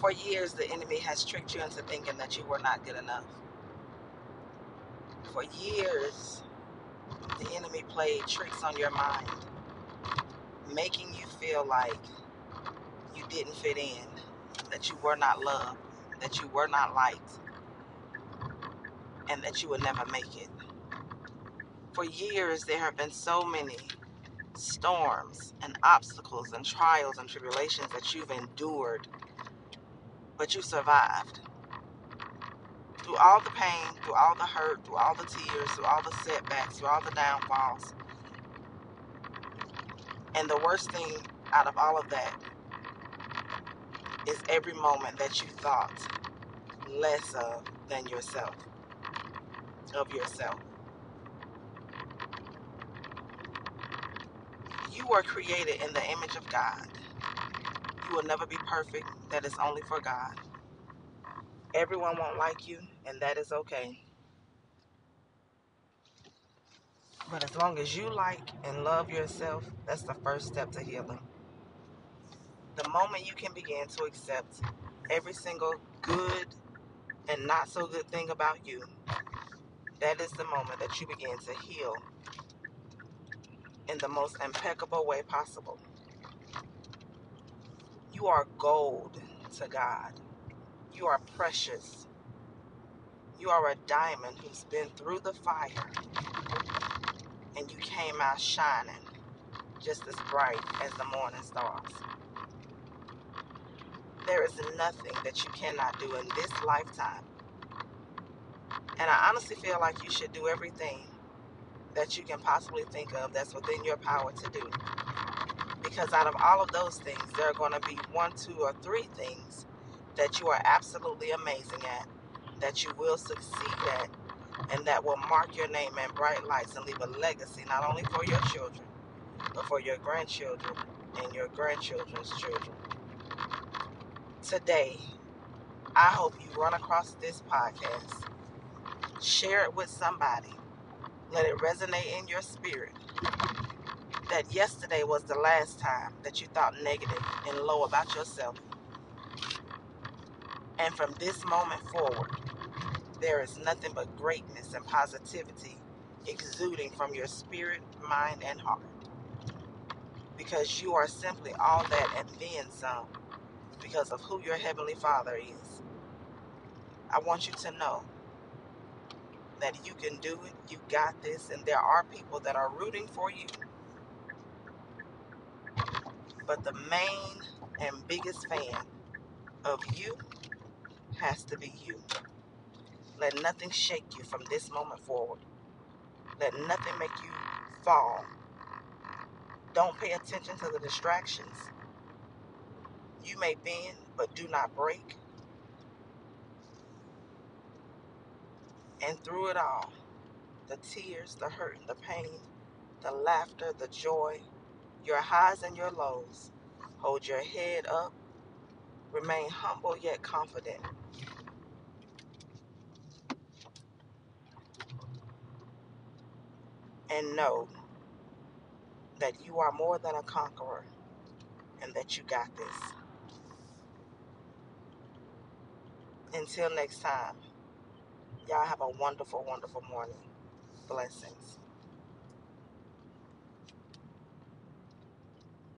For years, the enemy has tricked you into thinking that you were not good enough. For years, the enemy played tricks on your mind, making you feel like you didn't fit in, that you were not loved, that you were not liked, and that you would never make it. For years, there have been so many storms and obstacles and trials and tribulations that you've endured, but you survived. Through all the pain, through all the hurt, through all the tears, through all the setbacks, through all the downfalls. And the worst thing out of all of that is every moment that you thought less of than yourself, of yourself. You were created in the image of God. Will never be perfect. That is only for God. Everyone won't like you, and that is okay. But as long as you like and love yourself, that's the first step to healing. The moment you can begin to accept every single good and not so good thing about you, that is the moment that you begin to heal in the most impeccable way possible. You are gold to God. You are precious. You are a diamond who's been through the fire and you came out shining just as bright as the morning stars. There is nothing that you cannot do in this lifetime. And I honestly feel like you should do everything that you can possibly think of that's within your power to do. Because out of all of those things, there are going to be one, two, or three things that you are absolutely amazing at, that you will succeed at, and that will mark your name in bright lights and leave a legacy not only for your children, but for your grandchildren and your grandchildren's children. Today, I hope you run across this podcast, share it with somebody, let it resonate in your spirit that yesterday was the last time that you thought negative and low about yourself. And from this moment forward, there is nothing but greatness and positivity exuding from your spirit, mind, and heart. Because you are simply all that and then some because of who your Heavenly Father is. I want you to know that you can do it, you got this, and there are people that are rooting for you. But the main and biggest fan of you has to be you. Let nothing shake you from this moment forward. Let nothing make you fall. Don't pay attention to the distractions. You may bend, but do not break. And through it all, the tears, the hurt, and the pain, the laughter, the joy, your highs and your lows, hold your head up. Remain humble yet confident. And know that you are more than a conqueror and that you got this. Until next time, y'all have a wonderful, wonderful morning. Blessings.